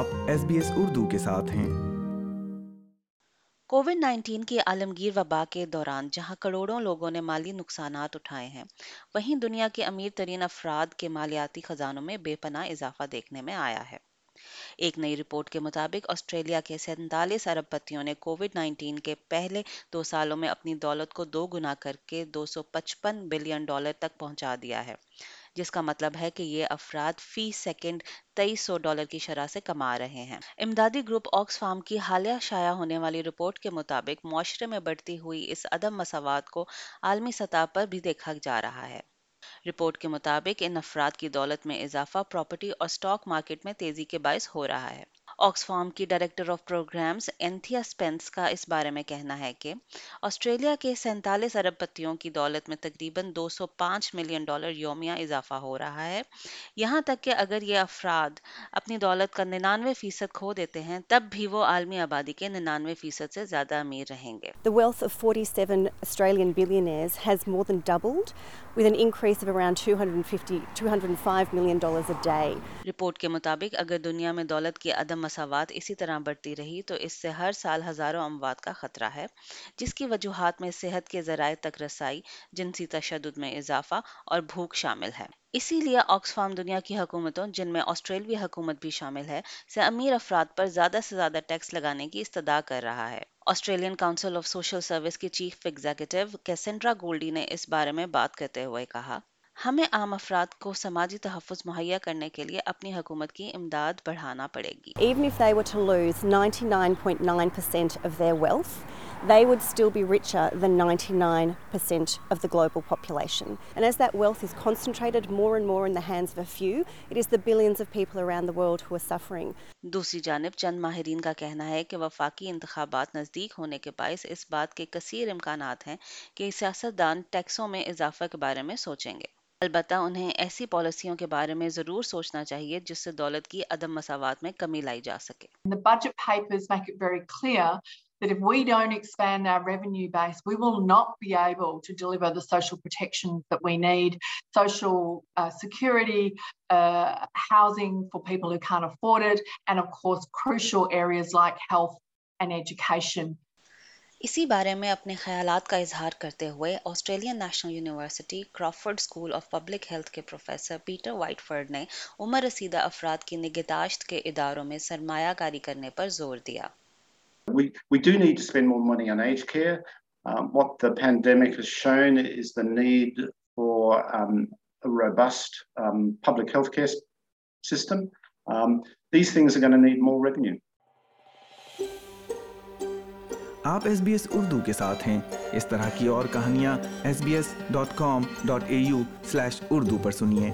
آپ S B S Urdu کے ساتھ ہیں۔ کووڈ نائنٹین کی عالمگیر وبا کے دوران جہاں کروڑوں لوگوں نے مالی نقصانات اٹھائے ہیں، وہیں دنیا کے امیر ترین افراد کے مالیاتی خزانوں میں بے پناہ اضافہ دیکھنے میں آیا ہے۔ ایک نئی رپورٹ کے مطابق، آسٹریلیا کے سینتالیس ارب پتیوں نے کووڈ نائنٹین کے پہلے دو سالوں میں اپنی دولت کو دو گنا کر کے دو سو پچپن بلین ڈالر تک پہنچا دیا ہے۔ جس کا مطلب ہے کہ یہ افراد فی سیکنڈ تیئیس سو ڈالر کی شرح سے کما رہے ہیں۔ امدادی گروپ آکس فارم کی حالیہ شائع ہونے والی رپورٹ کے مطابق معاشرے میں بڑھتی ہوئی اس عدم مساوات کو عالمی سطح پر بھی دیکھا جا رہا ہے۔ رپورٹ کے مطابق ان افراد کی دولت میں اضافہ پراپرٹی اور سٹاک مارکیٹ میں تیزی کے باعث ہو رہا ہے۔ آکسفارم کی director of programmes Anthea Spence کا اس بارے میں کہنا ہے کہ آسٹریلیا کے سینتالیس ارب پتیوں کی دولت میں تقریباً دو سو پانچ ملین ڈالر یومیہ اضافہ ہو رہا ہے یہاں تک کہ اگر یہ افراد اپنی دولت کا ننانوے فیصد کھو دیتے ہیں تب بھی وہ عالمی آبادی کے ننانوے فیصد سے زیادہ امیر رہیں گے The wealth of 47 Australian billionaires has more than doubled, with an increase of around 250, 205 million dollars a day. Report کے مطابق اگر دنیا میں دولت کی عدم مساوات اسی طرح بڑھتی رہی تو اس سے ہر سال ہزاروں اموات کا خطرہ ہے، جس کی وجوہات میں صحت کے ذرائع تک رسائی، جنسی تشدد میں اضافہ اور بھوک شامل ہے۔ اسی لیے آکسفام دنیا کی حکومتوں، جن میں آسٹریلوی حکومت بھی شامل ہے، سے امیر افراد پر زیادہ سے زیادہ ٹیکس لگانے کی استدا کر رہا ہے۔ Australian council of social service کی چیف ایگزیکٹو کیسنڈرا گولڈی نے اس بارے میں بات کرتے ہوئے کہا ہمیں عام افراد کو سماجی تحفظ مہیا کرنے کے لیے اپنی حکومت کی امداد بڑھانا پڑے گی۔ دوسری جانب چند ماہرین کا کہنا ہے کہ وفاقی انتخابات نزدیک ہونے کے باعث اس بات کے کثیر امکانات ہیں کہ سیاست دان ٹیکسوں میں اضافہ کے بارے میں سوچیں گے۔ البتہ انہیں ایسی پالیسیوں کے بارے میں ضرور سوچنا چاہیے جس سے دولت کی عدم مساوات میں کمی لائی جا سکے The budget papers make it very clear that if we don't expand our revenue base, we will not be able to deliver the social protections that we need social uh, security, uh, housing for people who can't afford it, and of course, crucial areas like health and education. اسی بارے میں اپنے خیالات کا اظہار کرتے ہوئے Australian National University Crawford school of public health کے پروفیسر پیٹر وائٹ فرڈ نے عمر رسیدہ افراد کی نگہداشت کے اداروں میں سرمایہ کاری کرنے پر زور دیا We, we do need to spend more money on aged care. Um, what the pandemic has shown is the need for um, a robust um, public healthcare system. Um, these things are going to need more revenue. آپ S B S Urdu کے ساتھ ہیں۔ اس طرح کی اور کہانیاں S B S dot com dot A U slash Urdu پر سنیے۔